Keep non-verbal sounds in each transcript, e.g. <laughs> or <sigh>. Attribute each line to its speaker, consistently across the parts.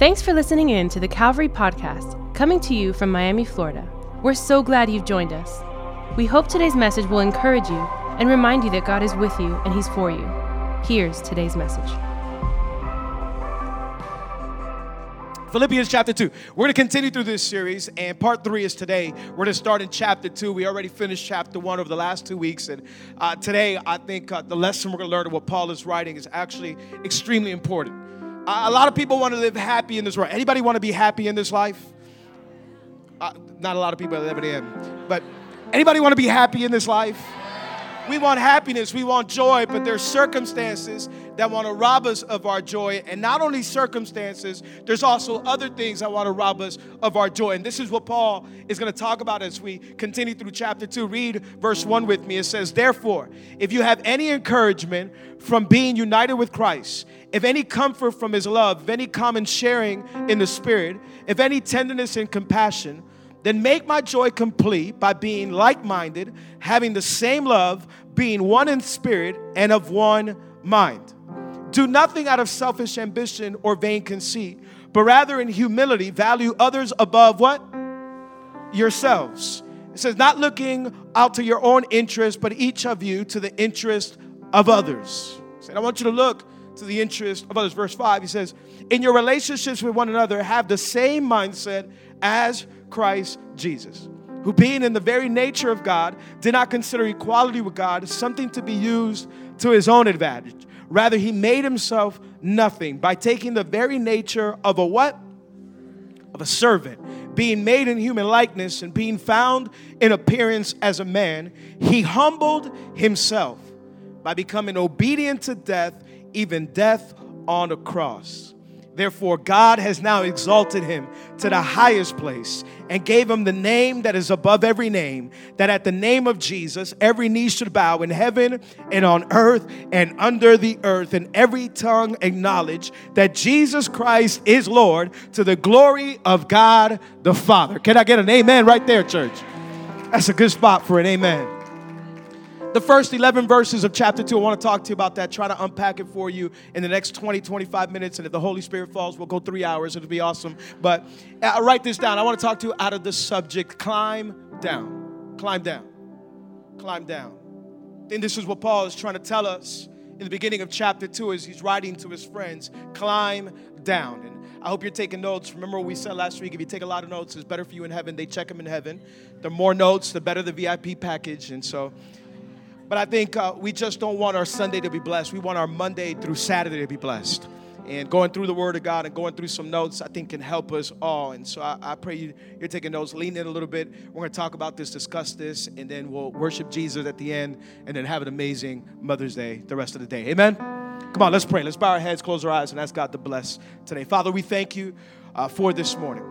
Speaker 1: Thanks for listening in to the Calvary Podcast, coming to you from Miami, Florida. We're so glad you've joined us. We hope today's message will encourage you and remind you that God is with you and He's for you. Here's today's message.
Speaker 2: Philippians chapter 2. We're going to continue through this series, and part three is today. We're going to start in chapter 2. We already finished chapter 1 over the last two weeks, and uh, today I think uh, the lesson we're going to learn of what Paul is writing is actually extremely important. A lot of people want to live happy in this world. Anybody want to be happy in this life? Uh, not a lot of people live 11 a.m., but anybody want to be happy in this life? We want happiness, we want joy, but there's circumstances that want to rob us of our joy. And not only circumstances, there's also other things that want to rob us of our joy. And this is what Paul is going to talk about as we continue through chapter 2. Read verse 1 with me. It says, Therefore, if you have any encouragement from being united with Christ, if any comfort from his love, if any common sharing in the Spirit, if any tenderness and compassion, then make my joy complete by being like minded, having the same love, being one in spirit and of one mind. Do nothing out of selfish ambition or vain conceit, but rather in humility value others above what? Yourselves. It says, not looking out to your own interest, but each of you to the interest of others. Said, I want you to look to the interest of others. Verse 5, he says, In your relationships with one another, have the same mindset as Christ Jesus, who being in the very nature of God, did not consider equality with God something to be used to his own advantage. Rather, he made himself nothing by taking the very nature of a what? Of a servant. Being made in human likeness and being found in appearance as a man, he humbled himself by becoming obedient to death, even death on a cross. Therefore, God has now exalted him to the highest place and gave him the name that is above every name, that at the name of Jesus, every knee should bow in heaven and on earth and under the earth, and every tongue acknowledge that Jesus Christ is Lord to the glory of God the Father. Can I get an amen right there, church? That's a good spot for an amen the first 11 verses of chapter 2. I want to talk to you about that, try to unpack it for you in the next 20, 25 minutes. And if the Holy Spirit falls, we'll go three hours. It'll be awesome. But I'll uh, write this down. I want to talk to you out of the subject climb down. Climb down. Climb down. And this is what Paul is trying to tell us in the beginning of chapter 2 as he's writing to his friends climb down. And I hope you're taking notes. Remember what we said last week? If you take a lot of notes, it's better for you in heaven. They check them in heaven. The more notes, the better the VIP package. And so, but I think uh, we just don't want our Sunday to be blessed. We want our Monday through Saturday to be blessed. And going through the Word of God and going through some notes, I think can help us all. And so I, I pray you, you're taking notes. Lean in a little bit. We're going to talk about this, discuss this, and then we'll worship Jesus at the end, and then have an amazing Mother's Day the rest of the day. Amen. Come on, let's pray. Let's bow our heads, close our eyes, and ask God to bless today. Father, we thank you uh, for this morning.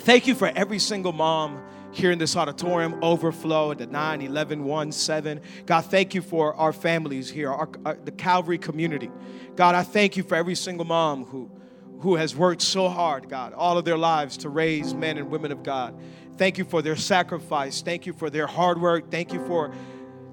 Speaker 2: Thank you for every single mom here in this auditorium, overflow at the 9, 11, 1, 7. God, thank you for our families here, our, our, the Calvary community. God, I thank you for every single mom who, who has worked so hard, God, all of their lives to raise men and women of God. Thank you for their sacrifice. Thank you for their hard work. Thank you for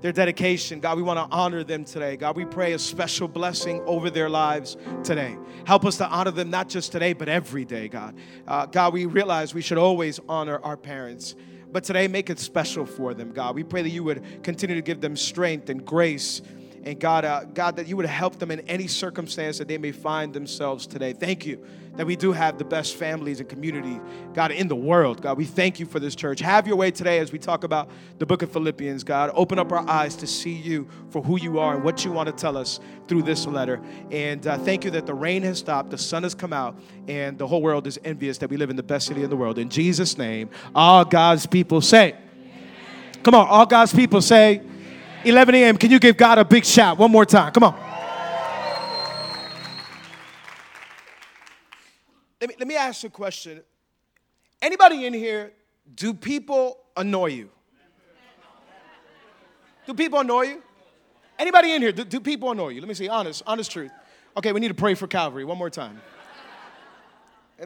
Speaker 2: their dedication. God, we want to honor them today. God, we pray a special blessing over their lives today. Help us to honor them not just today, but every day, God. Uh, God, we realize we should always honor our parents. But today, make it special for them, God. We pray that you would continue to give them strength and grace. And God, uh, God, that you would help them in any circumstance that they may find themselves today. Thank you that we do have the best families and community, God, in the world. God, we thank you for this church. Have your way today as we talk about the book of Philippians, God. Open up our eyes to see you for who you are and what you want to tell us through this letter. And uh, thank you that the rain has stopped, the sun has come out, and the whole world is envious that we live in the best city in the world. In Jesus' name, all God's people say, Come on, all God's people say, 11 a.m. Can you give God a big shout one more time? Come on. Let me, let me ask you a question. Anybody in here, do people annoy you? Do people annoy you? Anybody in here, do, do people annoy you? Let me see, honest, honest truth. Okay, we need to pray for Calvary one more time.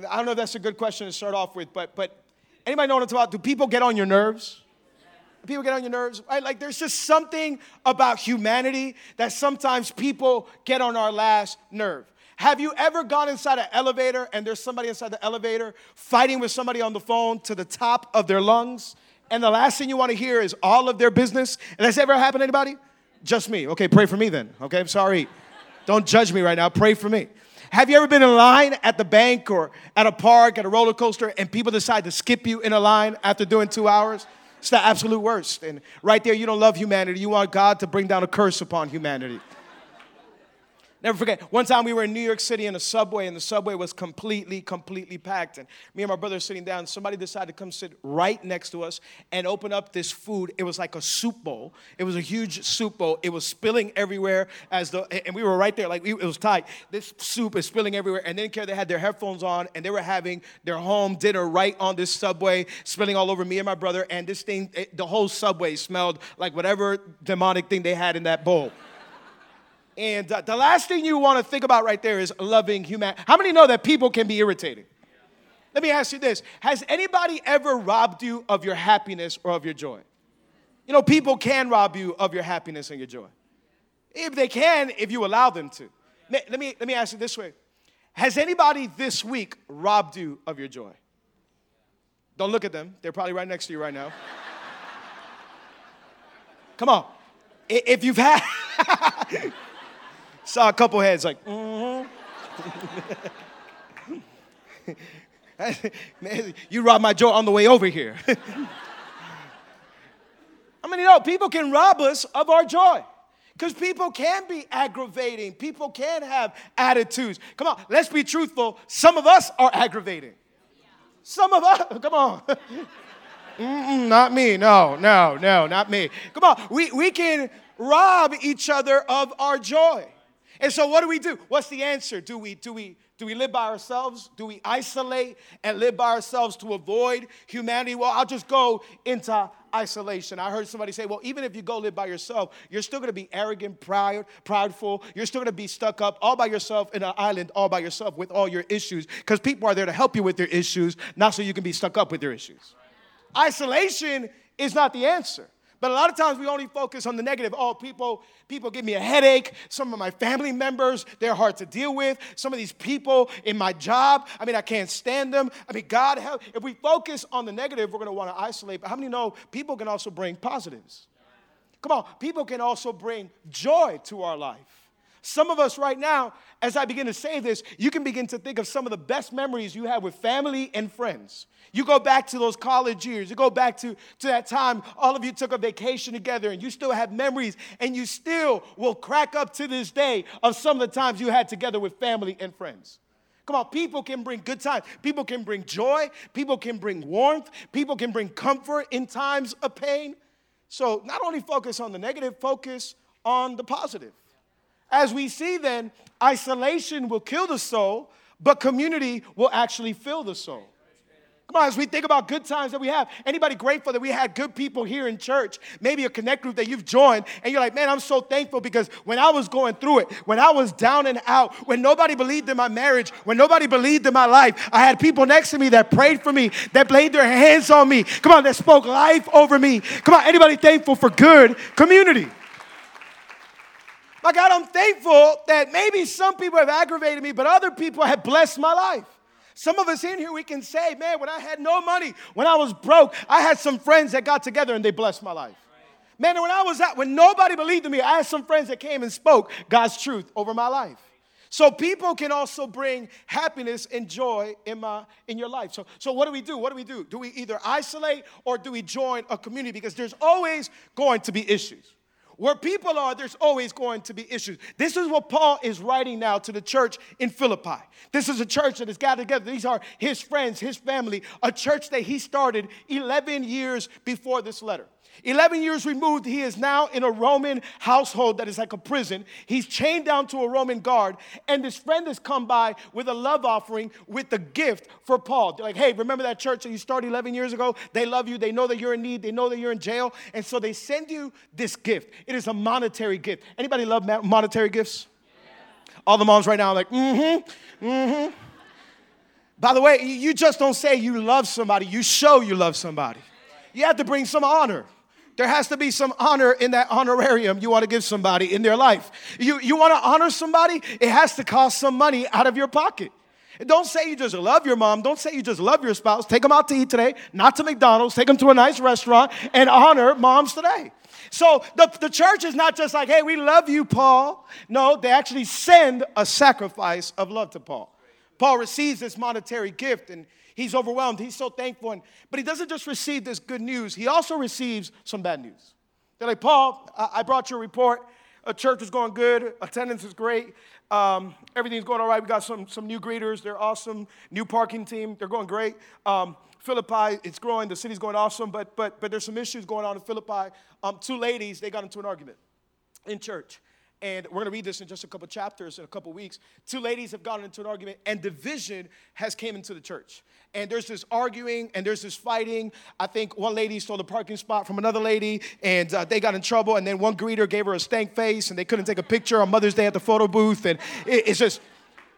Speaker 2: I don't know if that's a good question to start off with, but but anybody know what it's about? Do people get on your nerves? People get on your nerves, right? Like there's just something about humanity that sometimes people get on our last nerve. Have you ever gone inside an elevator and there's somebody inside the elevator fighting with somebody on the phone to the top of their lungs? And the last thing you want to hear is all of their business? And has that ever happened to anybody? Just me. Okay, pray for me then. Okay, I'm sorry. Don't judge me right now. Pray for me. Have you ever been in line at the bank or at a park, at a roller coaster, and people decide to skip you in a line after doing two hours? It's the absolute worst. And right there, you don't love humanity. You want God to bring down a curse upon humanity. Never forget, one time we were in New York City in a subway, and the subway was completely, completely packed. And me and my brother sitting down, somebody decided to come sit right next to us and open up this food. It was like a soup bowl. It was a huge soup bowl. It was spilling everywhere as the, and we were right there, like it was tight. This soup is spilling everywhere. And then care they had their headphones on, and they were having their home dinner right on this subway, spilling all over me and my brother. And this thing, the whole subway smelled like whatever demonic thing they had in that bowl. And uh, the last thing you want to think about right there is loving humanity. How many know that people can be irritating? Let me ask you this Has anybody ever robbed you of your happiness or of your joy? You know, people can rob you of your happiness and your joy. If they can, if you allow them to. Let me, let me ask you this way Has anybody this week robbed you of your joy? Don't look at them, they're probably right next to you right now. <laughs> Come on. If you've had. <laughs> Saw a couple heads like, mm-hmm. <laughs> Man, you robbed my joy on the way over here. <laughs> I mean, you know, people can rob us of our joy. Because people can be aggravating. People can have attitudes. Come on, let's be truthful. Some of us are aggravating. Some of us, <laughs> come on. Mm-mm, not me. No, no, no, not me. Come on. We, we can rob each other of our joy. And so what do we do? What's the answer? Do we do we do we live by ourselves? Do we isolate and live by ourselves to avoid humanity? Well, I'll just go into isolation. I heard somebody say, well, even if you go live by yourself, you're still gonna be arrogant, proud, proudful. You're still gonna be stuck up all by yourself in an island, all by yourself with all your issues. Because people are there to help you with your issues, not so you can be stuck up with your issues. Isolation is not the answer. But a lot of times we only focus on the negative. Oh, people, people give me a headache. Some of my family members, they're hard to deal with. Some of these people in my job, I mean, I can't stand them. I mean, God help. If we focus on the negative, we're going to want to isolate. But how many know people can also bring positives? Come on, people can also bring joy to our life. Some of us right now, as I begin to say this, you can begin to think of some of the best memories you have with family and friends. You go back to those college years, you go back to, to that time all of you took a vacation together and you still have memories and you still will crack up to this day of some of the times you had together with family and friends. Come on, people can bring good times. People can bring joy. People can bring warmth. People can bring comfort in times of pain. So, not only focus on the negative, focus on the positive. As we see then, isolation will kill the soul, but community will actually fill the soul. Come on, as we think about good times that we have, anybody grateful that we had good people here in church? Maybe a connect group that you've joined, and you're like, man, I'm so thankful because when I was going through it, when I was down and out, when nobody believed in my marriage, when nobody believed in my life, I had people next to me that prayed for me, that laid their hands on me. Come on, that spoke life over me. Come on, anybody thankful for good community? My God, I'm thankful that maybe some people have aggravated me, but other people have blessed my life. Some of us in here, we can say, man, when I had no money, when I was broke, I had some friends that got together and they blessed my life. Man, when I was out, when nobody believed in me, I had some friends that came and spoke God's truth over my life. So people can also bring happiness and joy in my in your life. So so what do we do? What do we do? Do we either isolate or do we join a community? Because there's always going to be issues. Where people are, there's always going to be issues. This is what Paul is writing now to the church in Philippi. This is a church that is gathered together. These are his friends, his family, a church that he started 11 years before this letter. 11 years removed, he is now in a Roman household that is like a prison. He's chained down to a Roman guard, and this friend has come by with a love offering with a gift for Paul. They're like, hey, remember that church that you started 11 years ago? They love you, they know that you're in need, they know that you're in jail, and so they send you this gift. It is a monetary gift. Anybody love monetary gifts? Yeah. All the moms right now are like, mm hmm, mm hmm. By the way, you just don't say you love somebody, you show you love somebody. You have to bring some honor. There has to be some honor in that honorarium you want to give somebody in their life. You, you want to honor somebody, it has to cost some money out of your pocket. Don't say you just love your mom. Don't say you just love your spouse. Take them out to eat today, not to McDonald's. Take them to a nice restaurant and honor moms today. So the, the church is not just like, hey, we love you, Paul. No, they actually send a sacrifice of love to Paul. Paul receives this monetary gift and he's overwhelmed. He's so thankful. And, but he doesn't just receive this good news, he also receives some bad news. They're like, Paul, I, brought your report. A church is going good, attendance is great, um, everything's going all right. We got some, some new greeters, they're awesome. New parking team, they're going great. Um, Philippi, it's growing, the city's going awesome, but, but, but there's some issues going on in Philippi. Um, two ladies, they got into an argument in church and we're going to read this in just a couple chapters in a couple weeks. Two ladies have gotten into an argument and division has came into the church. And there's this arguing and there's this fighting. I think one lady stole the parking spot from another lady and uh, they got in trouble and then one greeter gave her a stank face and they couldn't take a picture on mother's day at the photo booth and it, it's just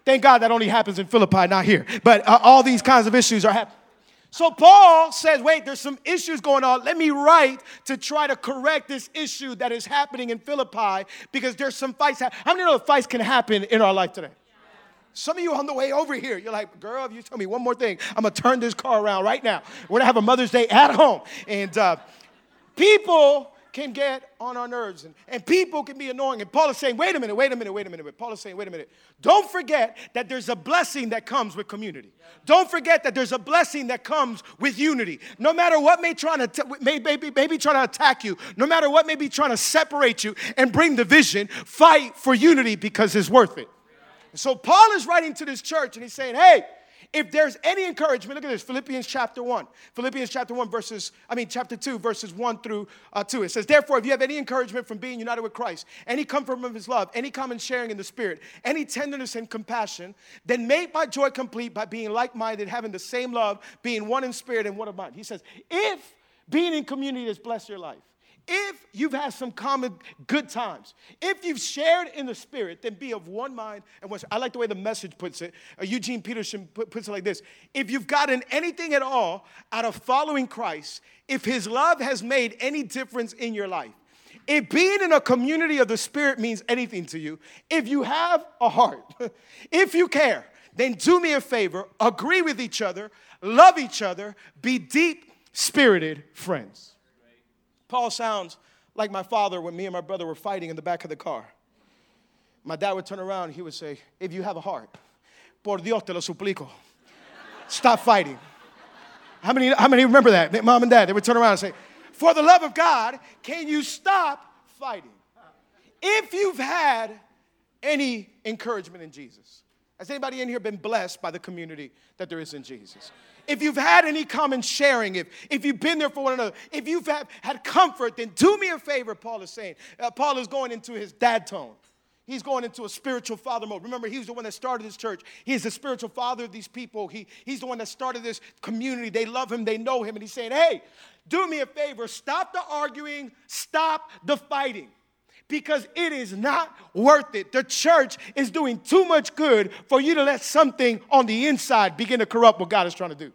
Speaker 2: thank god that only happens in philippi not here. But uh, all these kinds of issues are happening so Paul says, wait, there's some issues going on. Let me write to try to correct this issue that is happening in Philippi because there's some fights. How many know fights can happen in our life today? Some of you on the way over here, you're like, girl, if you tell me one more thing, I'm gonna turn this car around right now. We're gonna have a Mother's Day at home. And uh, people can get on our nerves and, and people can be annoying. And Paul is saying, wait a minute, wait a minute, wait a minute. Paul is saying, wait a minute. Don't forget that there's a blessing that comes with community. Don't forget that there's a blessing that comes with unity. No matter what may, trying to t- may, may, be, may be trying to attack you, no matter what may be trying to separate you and bring division, fight for unity because it's worth it. So Paul is writing to this church and he's saying, hey, if there's any encouragement, look at this Philippians chapter 1. Philippians chapter 1, verses, I mean, chapter 2, verses 1 through uh, 2. It says, Therefore, if you have any encouragement from being united with Christ, any comfort from his love, any common sharing in the Spirit, any tenderness and compassion, then make my joy complete by being like minded, having the same love, being one in spirit and one of mind. He says, If being in community has blessed your life, if you've had some common good times, if you've shared in the Spirit, then be of one mind and one. I like the way the message puts it. Uh, Eugene Peterson puts it like this If you've gotten anything at all out of following Christ, if His love has made any difference in your life, if being in a community of the Spirit means anything to you, if you have a heart, <laughs> if you care, then do me a favor, agree with each other, love each other, be deep spirited friends. Paul sounds like my father when me and my brother were fighting in the back of the car. My dad would turn around and he would say, If you have a heart, por Dios te lo suplico, stop fighting. How many, how many remember that? Mom and dad, they would turn around and say, For the love of God, can you stop fighting? If you've had any encouragement in Jesus, has anybody in here been blessed by the community that there is in Jesus? If you've had any common sharing, if, if you've been there for one another, if you've had, had comfort, then do me a favor, Paul is saying. Uh, Paul is going into his dad tone. He's going into a spiritual father mode. Remember, he was the one that started this church. He is the spiritual father of these people. He, he's the one that started this community. They love him, they know him. And he's saying, hey, do me a favor, stop the arguing, stop the fighting because it is not worth it. The church is doing too much good for you to let something on the inside begin to corrupt what God is trying to do.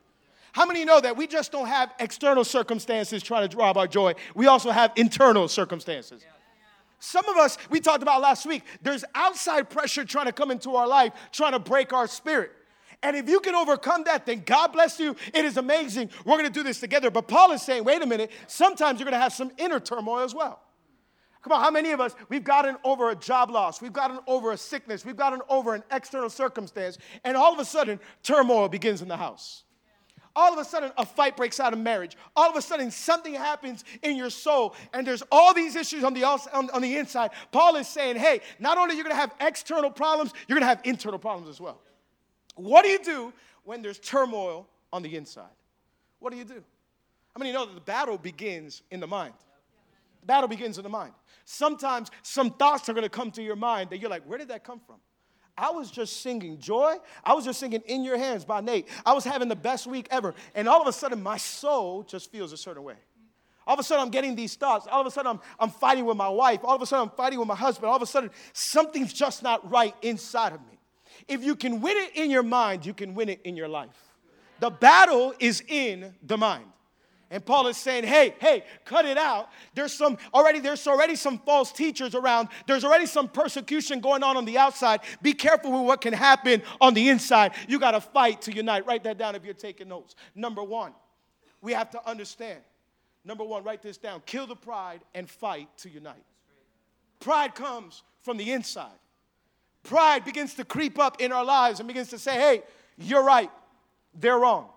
Speaker 2: How many know that we just don't have external circumstances trying to rob our joy? We also have internal circumstances. Some of us, we talked about last week, there's outside pressure trying to come into our life, trying to break our spirit. And if you can overcome that, then God bless you. It is amazing. We're going to do this together. But Paul is saying, wait a minute, sometimes you're going to have some inner turmoil as well. Come on, how many of us, we've gotten over a job loss, we've gotten over a sickness, we've gotten over an external circumstance, and all of a sudden, turmoil begins in the house. All of a sudden, a fight breaks out in marriage. All of a sudden, something happens in your soul, and there's all these issues on the, on, on the inside. Paul is saying, hey, not only are you gonna have external problems, you're gonna have internal problems as well. What do you do when there's turmoil on the inside? What do you do? How many know that the battle begins in the mind? The battle begins in the mind. Sometimes some thoughts are gonna come to your mind that you're like, where did that come from? I was just singing joy. I was just singing In Your Hands by Nate. I was having the best week ever. And all of a sudden, my soul just feels a certain way. All of a sudden, I'm getting these thoughts. All of a sudden, I'm, I'm fighting with my wife. All of a sudden, I'm fighting with my husband. All of a sudden, something's just not right inside of me. If you can win it in your mind, you can win it in your life. The battle is in the mind. And Paul is saying, hey, hey, cut it out. There's some already, there's already some false teachers around. There's already some persecution going on on the outside. Be careful with what can happen on the inside. You got to fight to unite. Write that down if you're taking notes. Number one, we have to understand. Number one, write this down. Kill the pride and fight to unite. Pride comes from the inside. Pride begins to creep up in our lives and begins to say, hey, you're right, they're wrong.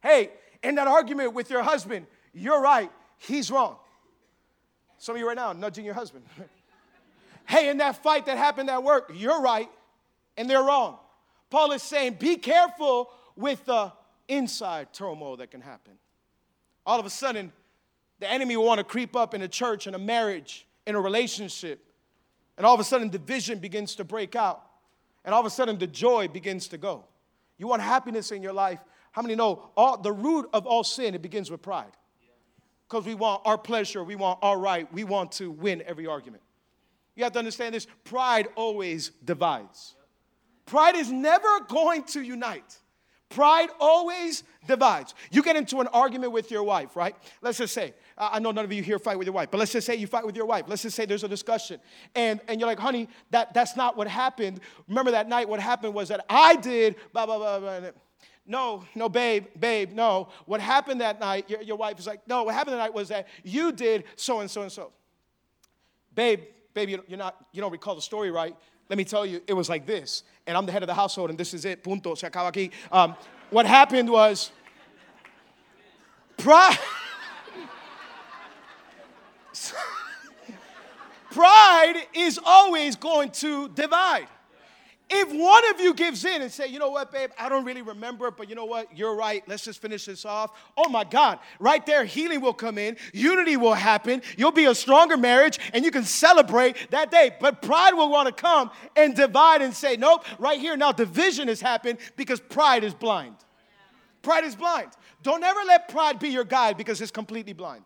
Speaker 2: Hey, in that argument with your husband, you're right, he's wrong. Some of you right now nudging your husband. <laughs> hey, in that fight that happened at work, you're right and they're wrong. Paul is saying, be careful with the inside turmoil that can happen. All of a sudden, the enemy will want to creep up in a church, in a marriage, in a relationship. And all of a sudden, division begins to break out. And all of a sudden, the joy begins to go. You want happiness in your life, how many know all, the root of all sin, it begins with pride? Because we want our pleasure, we want our right, we want to win every argument. You have to understand this pride always divides. Pride is never going to unite. Pride always divides. You get into an argument with your wife, right? Let's just say, I know none of you here fight with your wife, but let's just say you fight with your wife. Let's just say there's a discussion. And, and you're like, honey, that, that's not what happened. Remember that night, what happened was that I did, blah, blah, blah, blah. No, no, babe, babe, no. What happened that night, your, your wife is like, no, what happened that night was that you did so and so and so. Babe, babe, you're not, you don't recall the story right. Let me tell you, it was like this. And I'm the head of the household, and this is it. Punto, se acaba aquí. Um, what happened was, pride. <laughs> pride is always going to divide. If one of you gives in and say, you know what, babe, I don't really remember, but you know what, you're right, let's just finish this off. Oh my God, right there, healing will come in, unity will happen, you'll be a stronger marriage, and you can celebrate that day. But pride will want to come and divide and say, nope, right here, now division has happened because pride is blind. Pride is blind. Don't ever let pride be your guide because it's completely blind.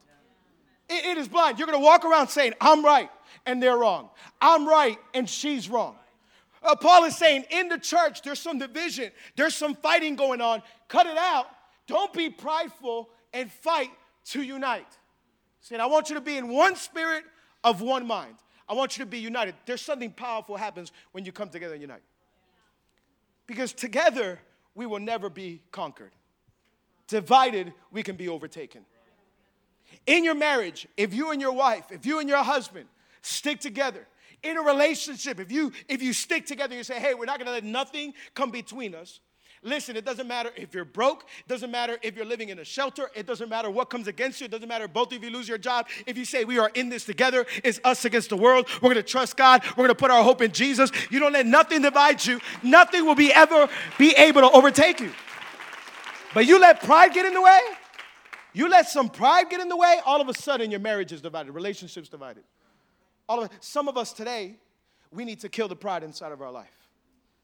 Speaker 2: it, it is blind. You're going to walk around saying, I'm right, and they're wrong. I'm right, and she's wrong. Uh, Paul is saying in the church, there's some division, there's some fighting going on. Cut it out. Don't be prideful and fight to unite. Saying, I want you to be in one spirit of one mind. I want you to be united. There's something powerful happens when you come together and unite. Because together we will never be conquered. Divided, we can be overtaken. In your marriage, if you and your wife, if you and your husband stick together, in a relationship, if you if you stick together, you say, hey, we're not gonna let nothing come between us. Listen, it doesn't matter if you're broke, it doesn't matter if you're living in a shelter, it doesn't matter what comes against you, it doesn't matter if both of you lose your job. If you say we are in this together, it's us against the world. We're gonna trust God, we're gonna put our hope in Jesus. You don't let nothing divide you, nothing will be ever be able to overtake you. But you let pride get in the way, you let some pride get in the way, all of a sudden your marriage is divided, relationships divided. All of some of us today, we need to kill the pride inside of our life.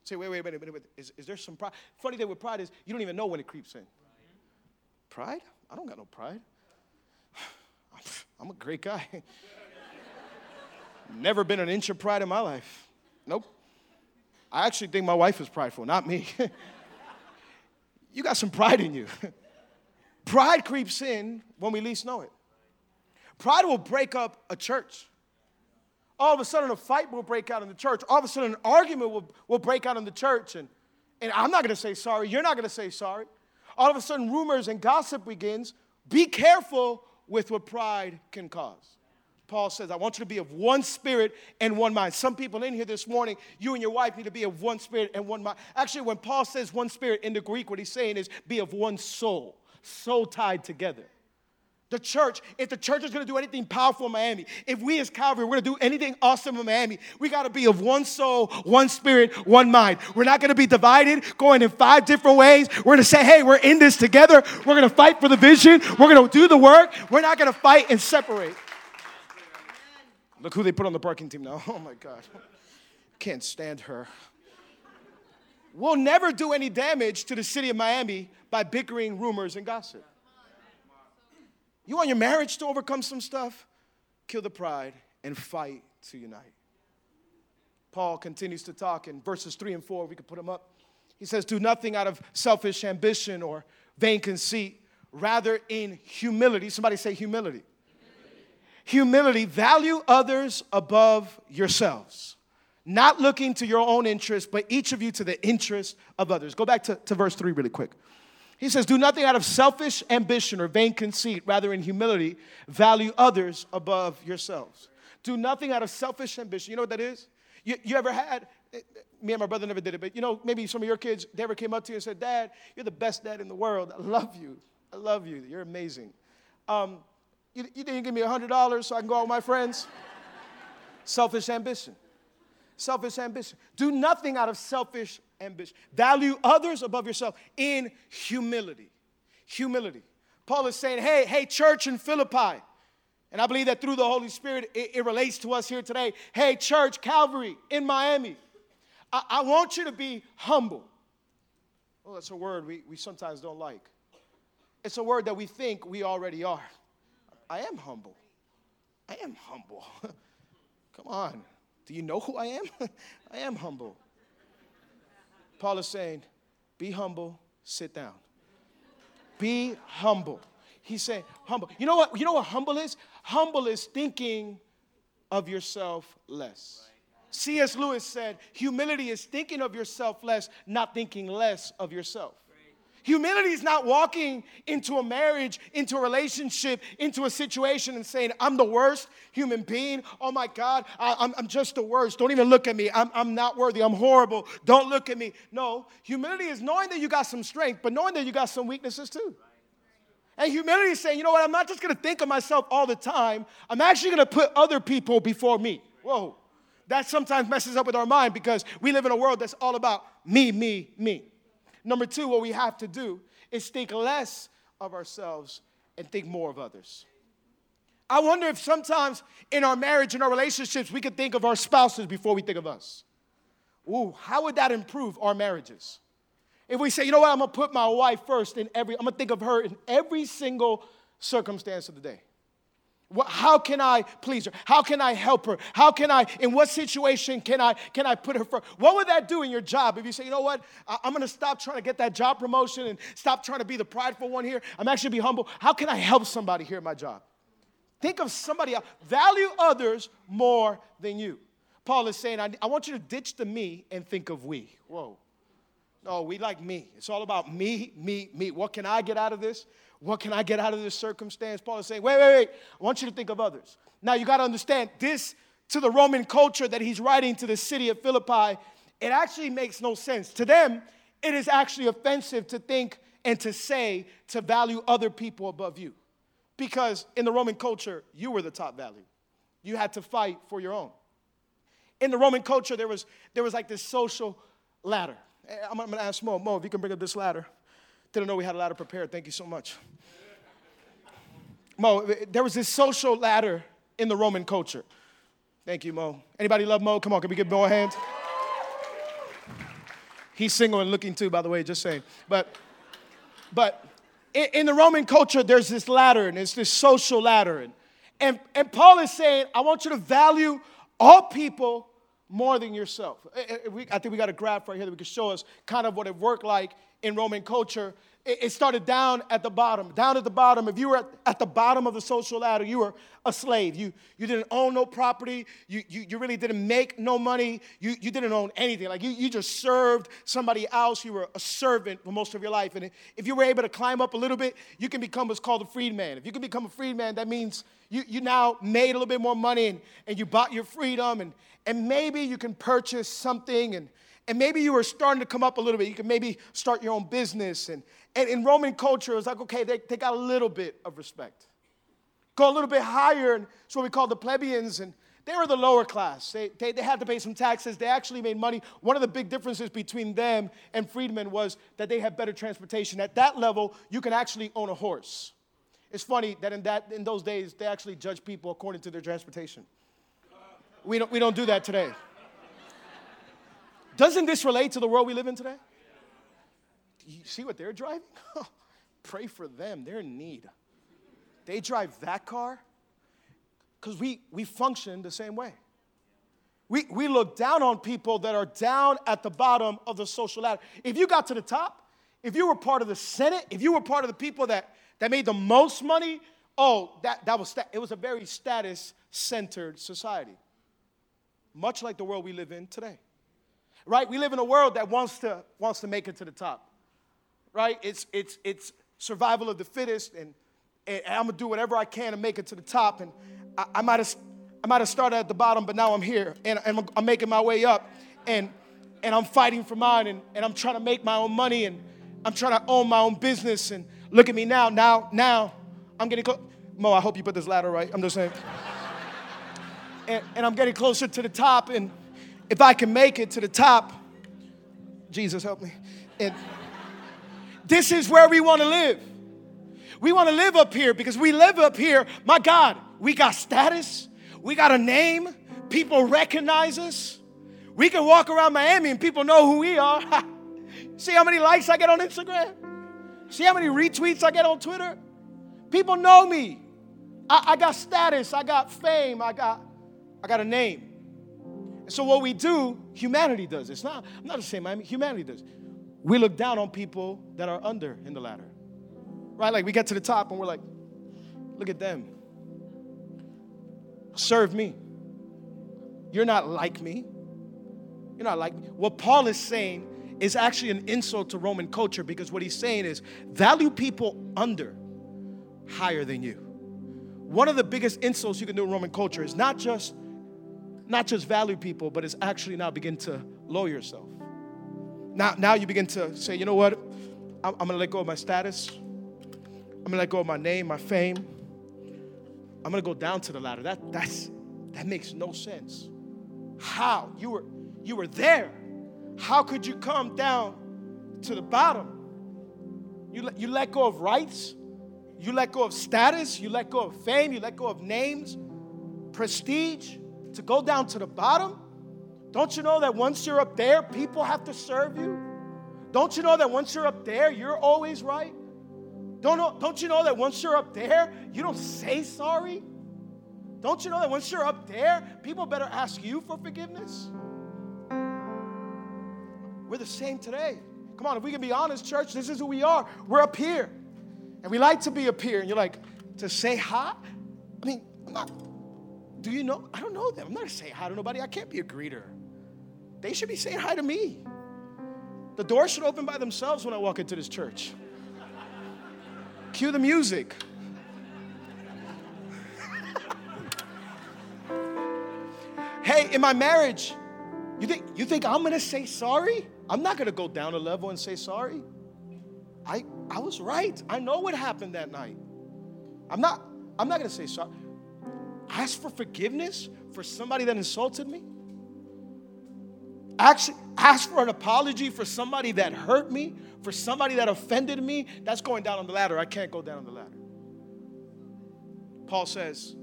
Speaker 2: Say, wait, wait, wait, wait, wait. Is, is there some pride? Funny thing with pride is you don't even know when it creeps in. Pride? I don't got no pride. <sighs> I'm a great guy. <laughs> Never been an inch of pride in my life. Nope. I actually think my wife is prideful, not me. <laughs> you got some pride in you. <laughs> pride creeps in when we least know it. Pride will break up a church all of a sudden a fight will break out in the church. All of a sudden an argument will, will break out in the church. And, and I'm not going to say sorry. You're not going to say sorry. All of a sudden rumors and gossip begins. Be careful with what pride can cause. Paul says, I want you to be of one spirit and one mind. Some people in here this morning, you and your wife need to be of one spirit and one mind. Actually, when Paul says one spirit in the Greek, what he's saying is be of one soul, soul tied together. The church, if the church is gonna do anything powerful in Miami, if we as Calvary, we're gonna do anything awesome in Miami, we gotta be of one soul, one spirit, one mind. We're not gonna be divided, going in five different ways. We're gonna say, hey, we're in this together. We're gonna fight for the vision. We're gonna do the work. We're not gonna fight and separate. Look who they put on the parking team now. <laughs> Oh my God. Can't stand her. We'll never do any damage to the city of Miami by bickering, rumors, and gossip. You want your marriage to overcome some stuff? Kill the pride and fight to unite. Paul continues to talk in verses 3 and 4. We could put them up. He says, Do nothing out of selfish ambition or vain conceit. rather in humility. Somebody say humility. Humility, value others above yourselves. Not looking to your own interest, but each of you to the interest of others. Go back to, to verse 3 really quick. He says, Do nothing out of selfish ambition or vain conceit, rather, in humility, value others above yourselves. Do nothing out of selfish ambition. You know what that is? You, you ever had, eh, me and my brother never did it, but you know, maybe some of your kids, they ever came up to you and said, Dad, you're the best dad in the world. I love you. I love you. You're amazing. Um, you, you didn't give me $100 so I can go out with my friends? <laughs> selfish ambition. Selfish ambition. Do nothing out of selfish ambition. Value others above yourself in humility. Humility. Paul is saying, hey, hey, church in Philippi. And I believe that through the Holy Spirit, it, it relates to us here today. Hey, church, Calvary in Miami. I, I want you to be humble. Well, that's a word we, we sometimes don't like. It's a word that we think we already are. I am humble. I am humble. <laughs> Come on. Do you know who I am? <laughs> I am humble. Paul is saying, be humble, sit down. Be humble. He's saying, humble. You know what? You know what humble is? Humble is thinking of yourself less. C.S. Lewis said, humility is thinking of yourself less, not thinking less of yourself. Humility is not walking into a marriage, into a relationship, into a situation and saying, I'm the worst human being. Oh my God, I, am just the worst. Don't even look at me. I'm, I'm not worthy. I'm horrible. Don't look at me. No, humility is knowing that you got some strength, but knowing that you got some weaknesses too. And humility is saying, you know what, I'm not just gonna think of myself all the time, I'm actually gonna put other people before me. Whoa. That sometimes messes up with our mind because we live in a world that's all about me, me, me. Number two, what we have to do is think less of ourselves and think more of others. I wonder if sometimes in our marriage, in our relationships, we could think of our spouses before we think of us. Ooh, how would that improve our marriages? If we say, you know what, I'm gonna put my wife first in every, I'm gonna think of her in every single circumstance of the day. How can I please her? How can I help her? How can I, in what situation can I, can I put her first? What would that do in your job if you say, you know what, I'm gonna stop trying to get that job promotion and stop trying to be the prideful one here. I'm actually be humble. How can I help somebody here at my job? Think of somebody else. Value others more than you. Paul is saying, I, I want you to ditch the me and think of we. Whoa. No, we like me. It's all about me, me, me. What can I get out of this? What can I get out of this circumstance? Paul is saying, wait, wait, wait. I want you to think of others. Now, you got to understand this to the Roman culture that he's writing to the city of Philippi, it actually makes no sense. To them, it is actually offensive to think and to say to value other people above you. Because in the Roman culture, you were the top value. You had to fight for your own. In the Roman culture, there was, there was like this social ladder. Eh, I'm, I'm gonna ask Mo, Mo, if you can bring up this ladder. Didn't know we had a ladder prepared. Thank you so much. Mo, there was this social ladder in the Roman culture. Thank you, Mo. Anybody love Mo? Come on, can we give Mo a hand? He's single and looking too, by the way, just saying. But, but in, the Roman culture, there's this ladder, and it's this social ladder. And, and, and Paul is saying, I want you to value all people more than yourself. Eh, eh, I think we got a graph right here that we can show us kind of what it worked like in Roman culture, it started down at the bottom. Down at the bottom, if you were at, the bottom of the social ladder, you were a slave. You, you didn't own no property. You, you, you really didn't make no money. You, you didn't own anything. Like you, you just served somebody else. You were a servant for most of your life. And if you were able to climb up a little bit, you can become what's called a freedman. If you can become a freedman, that means you, you now made a little bit more money and, and you bought your freedom. And, and maybe you can purchase something and and maybe you were starting to come up a little bit. You could maybe start your own business. And, and in Roman culture, it was like, okay, they, they got a little bit of respect. Go a little bit higher, and it's what we call the plebeians. And they were the lower class. They, they, they had to pay some taxes. They actually made money. One of the big differences between them and freedmen was that they had better transportation. At that level, you can actually own a horse. It's funny that in, that, in those days, they actually judge people according to their transportation. We don't, we don't do that today. Doesn't this relate to the world we live in today? You see what they're driving? <laughs> Pray for them. They're in need. They drive that car because we, we function the same way. We, we look down on people that are down at the bottom of the social ladder. If you got to the top, if you were part of the Senate, if you were part of the people that, that made the most money, oh, that, that was, it was a very status centered society. Much like the world we live in today. Right? We live in a world that wants to, wants to make it to the top. Right? It's, it's, it's survival of the fittest, and, and I'm gonna do whatever I can to make it to the top. And I, I might have I might have started at the bottom, but now I'm here and, and I'm, I'm making my way up. And, and I'm fighting for mine and, and I'm trying to make my own money and I'm trying to own my own business. And look at me now. Now, now I'm getting close. Mo, I hope you put this ladder right. I'm just saying. <laughs> and, and I'm getting closer to the top. And if I can make it to the top, Jesus help me. And this is where we want to live. We want to live up here because we live up here. My God, we got status, we got a name. People recognize us. We can walk around Miami and people know who we are. <laughs> See how many likes I get on Instagram? See how many retweets I get on Twitter? People know me. I, I got status, I got fame, I got, I got a name. So what we do, humanity does. It's not, I'm not the same I mean, humanity does. We look down on people that are under in the ladder. Right? Like we get to the top and we're like, look at them. Serve me. You're not like me. You're not like me. What Paul is saying is actually an insult to Roman culture because what he's saying is value people under higher than you. One of the biggest insults you can do in Roman culture is not just not just value people, but it's actually now begin to lower yourself. Now, now you begin to say, you know what? I'm, I'm gonna let go of my status. I'm gonna let go of my name, my fame. I'm gonna go down to the ladder. That that's that makes no sense. How? You were you were there. How could you come down to the bottom? You let, you let go of rights, you let go of status, you let go of fame, you let go of names, prestige to go down to the bottom. Don't you know that once you're up there, people have to serve you? Don't you know that once you're up there, you're always right? Don't, know, don't you know that once you're up there, you don't say sorry? Don't you know that once you're up there, people better ask you for forgiveness? We're the same today. Come on, if we can be honest, church, this is who we are. We're up here. And we like to be up here. And you're like, to say hi? I mean, I'm not, do you know? I don't know them. I'm not saying hi to nobody. I can't be a greeter. They should be saying hi to me. The door should open by themselves when I walk into this church. Cue the music. hey, in my marriage, you think, you think I'm gonna say sorry? I'm not gonna go down a level and say sorry. I, I was right. I know what happened that night. I'm not, I'm not gonna say sorry. Ask for forgiveness for somebody that insulted me. Actually, ask for an apology for somebody that hurt me, for somebody that offended me. That's going down on the ladder. I can't go down on the ladder. Paul says,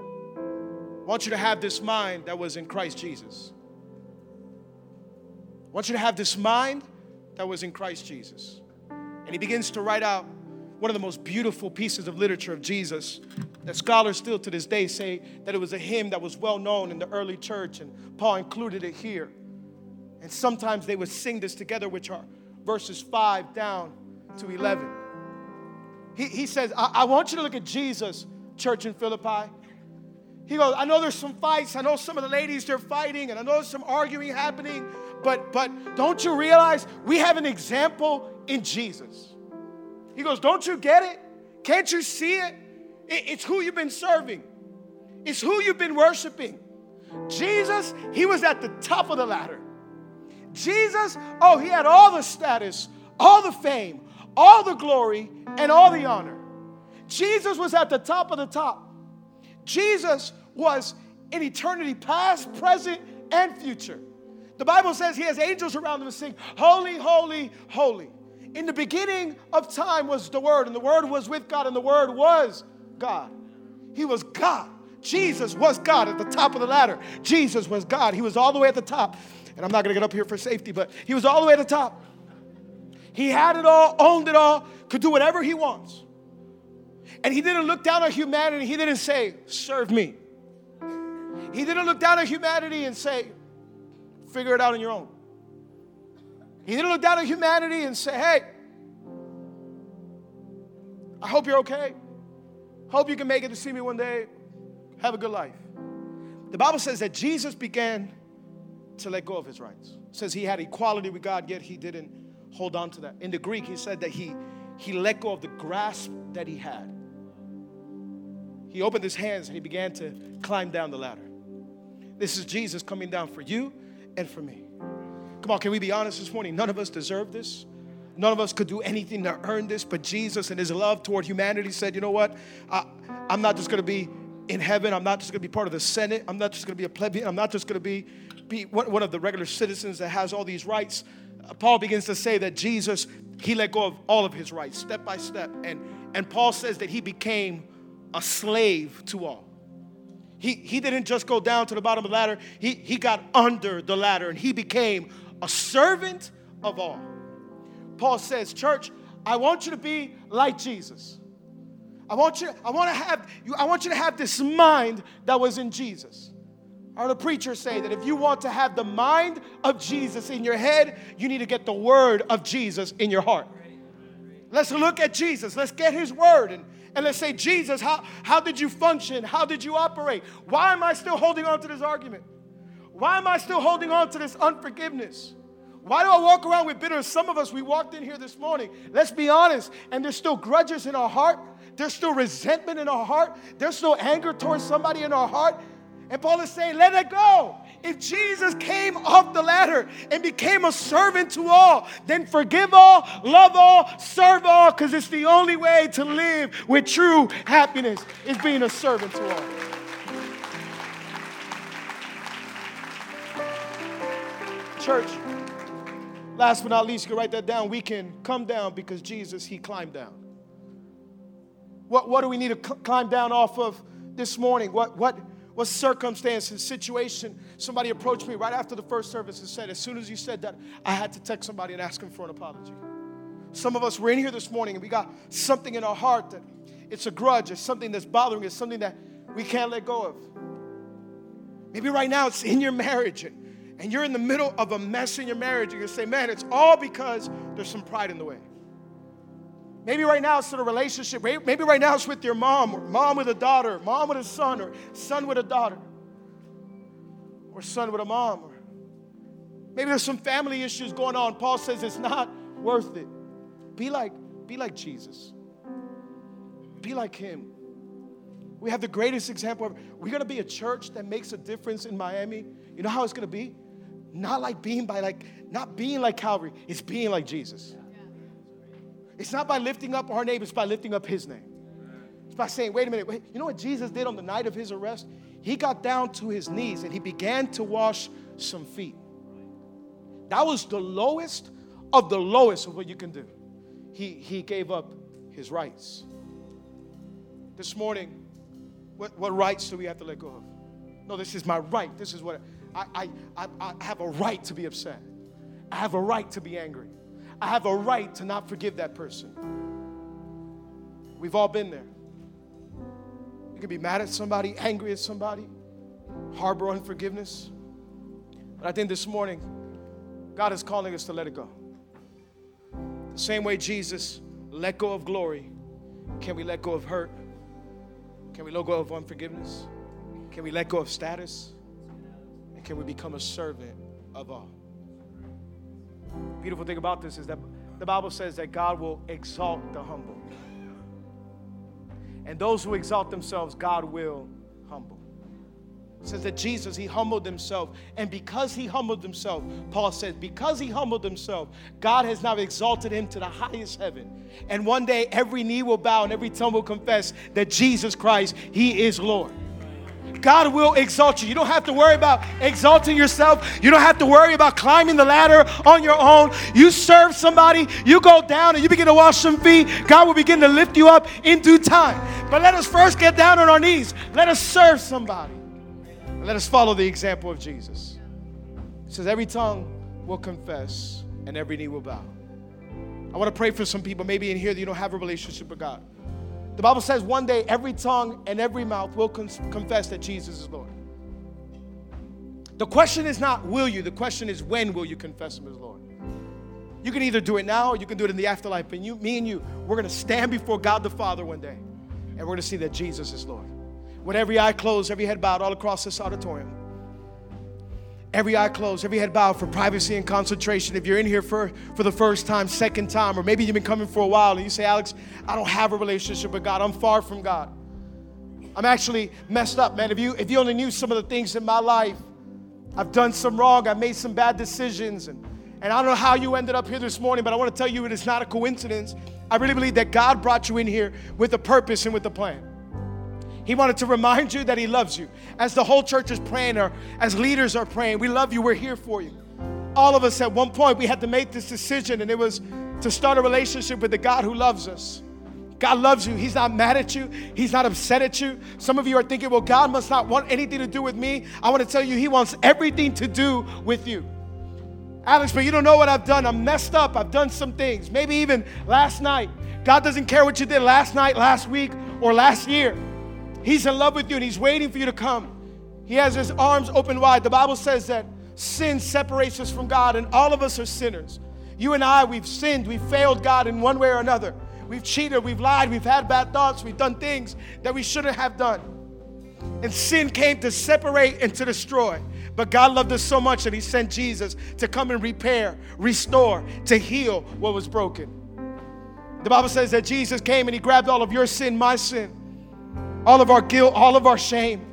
Speaker 2: I want you to have this mind that was in Christ Jesus. I want you to have this mind that was in Christ Jesus. And he begins to write out one of the most beautiful pieces of literature of Jesus that scholars still to this day say that it was a hymn that was well known in the early church, and Paul included it here. And sometimes they would sing this together, which are verses 5 down to 11. He, he says, I, I want you to look at Jesus, church in Philippi. He goes, I know there's some fights. I know some of the ladies they're fighting, and I know there's some arguing happening. But but don't you realize we have an example in Jesus? He goes, Don't you get it? Can't you see it? It it's who you've been serving. It's who you've been worshiping. Jesus, he was at the top of the ladder. Jesus, oh, he had all the status, all the fame, all the glory, and all the honor. Jesus was at the top of the top. Jesus was in eternity past, present, and future. The Bible says he has angels around him to sing, Holy, holy, holy. In the beginning of time was the Word, and the Word was with God, and the Word was God. He was God. Jesus was God at the top of the ladder. Jesus was God. He was all the way at the top. And I'm not going to get up here for safety, but he was all the way at the top. He had it all, owned it all, could do whatever he wants. And he didn't look down on humanity. He didn't say, serve me. He didn't look down on humanity and say, figure it out on your own. He didn't look down on humanity and say, hey, I hope you're okay. Hope you can make it to see me one day. Have a good life. The Bible says that Jesus began to let go of his rights. It says he had equality with God, yet he didn't hold on to that. In the Greek, he said that he, he let go of the grasp that he had. He opened his hands and he began to climb down the ladder. This is Jesus coming down for you and for me. Come on, can we be honest this morning? None of us deserve this. None of us could do anything to earn this, but Jesus and his love toward humanity said, you know what? I, I'm not just going to be in heaven. I'm not just going to be part of the Senate. I'm not just going to be a plebeian. I'm not just going to be, be one of the regular citizens that has all these rights. Uh, Paul begins to say that Jesus, he let go of all of his rights step by step. And, and Paul says that he became a slave to all. He, he didn't just go down to the bottom of the ladder, he, he got under the ladder and he became a servant of all. Paul says, Church, I want you to be like Jesus. I want you, I want to have you, I want you to have this mind that was in Jesus. I heard a preacher say that if you want to have the mind of Jesus in your head, you need to get the word of Jesus in your heart. Let's look at Jesus. Let's get his word and, and let's say, Jesus, how, how did you function? How did you operate? Why am I still holding on to this argument? Why am I still holding on to this unforgiveness? Why do I walk around with bitterness? Some of us, we walked in here this morning, let's be honest, and there's still grudges in our heart. There's still resentment in our heart. There's still anger towards somebody in our heart. And Paul is saying, let it go. If Jesus came off the ladder and became a servant to all, then forgive all, love all, serve all, because it's the only way to live with true happiness is being a servant to all. Church, last but not least, you can write that down. We can come down because Jesus, He climbed down. What, what do we need to cl- climb down off of this morning? What, what, what circumstance and situation? Somebody approached me right after the first service and said, as soon as you said that, I had to text somebody and ask them for an apology. Some of us were in here this morning and we got something in our heart that it's a grudge, it's something that's bothering us, something that we can't let go of. Maybe right now it's in your marriage and, and you're in the middle of a mess in your marriage and you say, man, it's all because there's some pride in the way. Maybe right now it's in a relationship. Maybe right now it's with your mom, or mom with a daughter, mom with a son, or son with a daughter, or son with a mom. Maybe there's some family issues going on. Paul says it's not worth it. Be like, be like Jesus. Be like him. We have the greatest example. Of, we're gonna be a church that makes a difference in Miami. You know how it's gonna be? Not like being by like, not being like Calvary. It's being like Jesus. It's not by lifting up our name, it's by lifting up his name. It's by saying, wait a minute, wait, you know what Jesus did on the night of his arrest? He got down to his knees and he began to wash some feet. That was the lowest of the lowest of what you can do. He, he gave up his rights. This morning, what, what rights do we have to let go of? No, this is my right. This is what I, I, I, I have a right to be upset. I have a right to be angry. I have a right to not forgive that person. We've all been there. You can be mad at somebody, angry at somebody, harbor unforgiveness. But I think this morning, God is calling us to let it go. The same way Jesus let go of glory, can we let go of hurt? Can we let go of unforgiveness? Can we let go of status? And can we become a servant of all? Beautiful thing about this is that the Bible says that God will exalt the humble. And those who exalt themselves, God will humble. It says that Jesus, he humbled himself. And because he humbled himself, Paul says, because he humbled himself, God has now exalted him to the highest heaven. And one day every knee will bow and every tongue will confess that Jesus Christ, he is Lord. God will exalt you. You don't have to worry about exalting yourself. You don't have to worry about climbing the ladder on your own. You serve somebody, you go down and you begin to wash some feet. God will begin to lift you up in due time. But let us first get down on our knees. Let us serve somebody. And let us follow the example of Jesus. It says, Every tongue will confess and every knee will bow. I want to pray for some people, maybe in here that you don't have a relationship with God. The Bible says one day every tongue and every mouth will con- confess that Jesus is Lord. The question is not will you, the question is when will you confess Him as Lord. You can either do it now or you can do it in the afterlife. And you, me and you, we're going to stand before God the Father one day and we're going to see that Jesus is Lord. With every eye closed, every head bowed all across this auditorium. Every eye closed, every head bowed for privacy and concentration. If you're in here for, for the first time, second time, or maybe you've been coming for a while and you say, Alex, I don't have a relationship with God, I'm far from God. I'm actually messed up, man. If you, if you only knew some of the things in my life, I've done some wrong, I've made some bad decisions, and and I don't know how you ended up here this morning, but I want to tell you it is not a coincidence. I really believe that God brought you in here with a purpose and with a plan. He wanted to remind you that He loves you. As the whole church is praying, or as leaders are praying, we love you, we're here for you. All of us at one point, we had to make this decision, and it was to start a relationship with the God who loves us. God loves you. He's not mad at you. He's not upset at you. Some of you are thinking, well, God must not want anything to do with me. I want to tell you, He wants everything to do with you. Alex, but you don't know what I've done. I'm messed up. I've done some things. Maybe even last night. God doesn't care what you did last night, last week, or last year. He's in love with you and He's waiting for you to come. He has His arms open wide. The Bible says that sin separates us from God, and all of us are sinners. You and I, we've sinned. We've failed God in one way or another. We've cheated. We've lied. We've had bad thoughts. We've done things that we shouldn't have done. And sin came to separate and to destroy. But God loved us so much that He sent Jesus to come and repair, restore, to heal what was broken. The Bible says that Jesus came and He grabbed all of your sin, my sin, all of our guilt, all of our shame.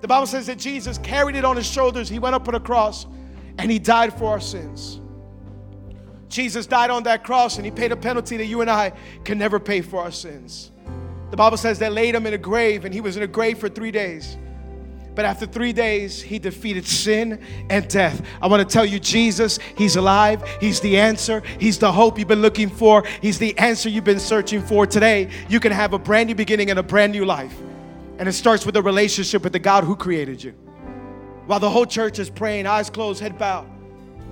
Speaker 2: The Bible says that Jesus carried it on His shoulders. He went up on a cross and He died for our sins. Jesus died on that cross and He paid a penalty that you and I can never pay for our sins. The Bible says they laid Him in a grave and He was in a grave for three days. But after three days, he defeated sin and death. I want to tell you, Jesus, he's alive. He's the answer. He's the hope you've been looking for. He's the answer you've been searching for. Today, you can have a brand new beginning and a brand new life. And it starts with a relationship with the God who created you. While the whole church is praying, eyes closed, head bowed.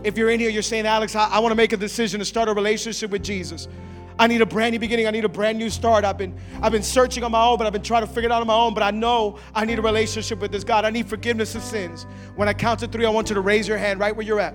Speaker 2: If you're in here, you're saying, Alex, I, I want to make a decision to start a relationship with Jesus. I need a brand new beginning. I need a brand new start. I've been, I've been searching on my own, but I've been trying to figure it out on my own. But I know I need a relationship with this God. I need forgiveness of sins. When I count to three, I want you to raise your hand right where you're at.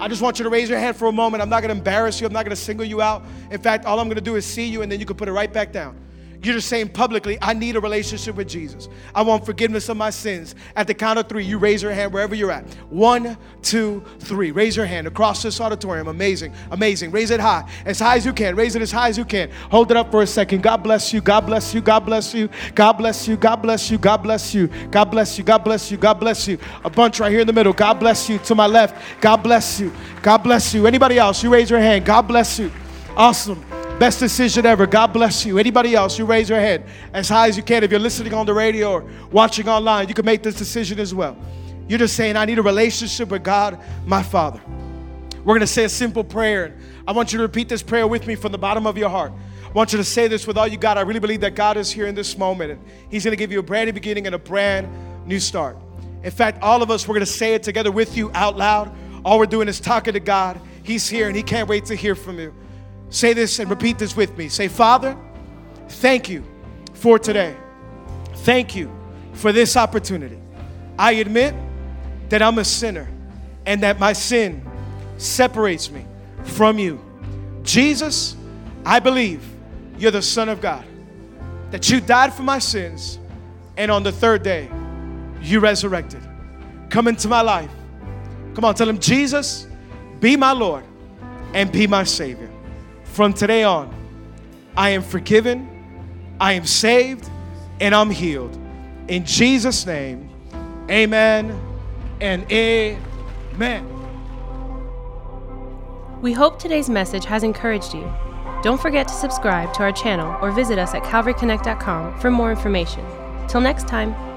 Speaker 2: I just want you to raise your hand for a moment. I'm not going to embarrass you. I'm not going to single you out. In fact, all I'm going to do is see you, and then you can put it right back down. You're just saying publicly, I need a relationship with Jesus. I want forgiveness of my sins. At the count of three, you raise your hand wherever you're at. One, two, three. Raise your hand across this auditorium. Amazing, amazing. Raise it high, as high as you can. Raise it as high as you can. Hold it up for a second. God bless you. God bless you. God bless you. God bless you. God bless you. God bless you. God bless you. God bless you. God bless you. A bunch right here in the middle. God bless you. To my left. God bless you. God bless you. Anybody else? You raise your hand. God bless you. Awesome. Best decision ever. God bless you. Anybody else, you raise your hand as high as you can. If you're listening on the radio or watching online, you can make this decision as well. You're just saying, I need a relationship with God, my Father. We're going to say a simple prayer. I want you to repeat this prayer with me from the bottom of your heart. I want you to say this with all you got. I really believe that God is here in this moment and He's going to give you a brand new beginning and a brand new start. In fact, all of us, we're going to say it together with you out loud. All we're doing is talking to God. He's here and He can't wait to hear from you. Say this and repeat this with me. Say, Father, thank you for today. Thank you for this opportunity. I admit that I'm a sinner and that my sin separates me from you. Jesus, I believe you're the Son of God, that you died for my sins, and on the third day, you resurrected. Come into my life. Come on, tell him, Jesus, be my Lord and be my Savior. From today on, I am forgiven, I am saved, and I'm healed. In Jesus' name, amen and amen.
Speaker 1: We hope today's message has encouraged you. Don't forget to subscribe to our channel or visit us at calvaryconnect.com for more information. Till next time.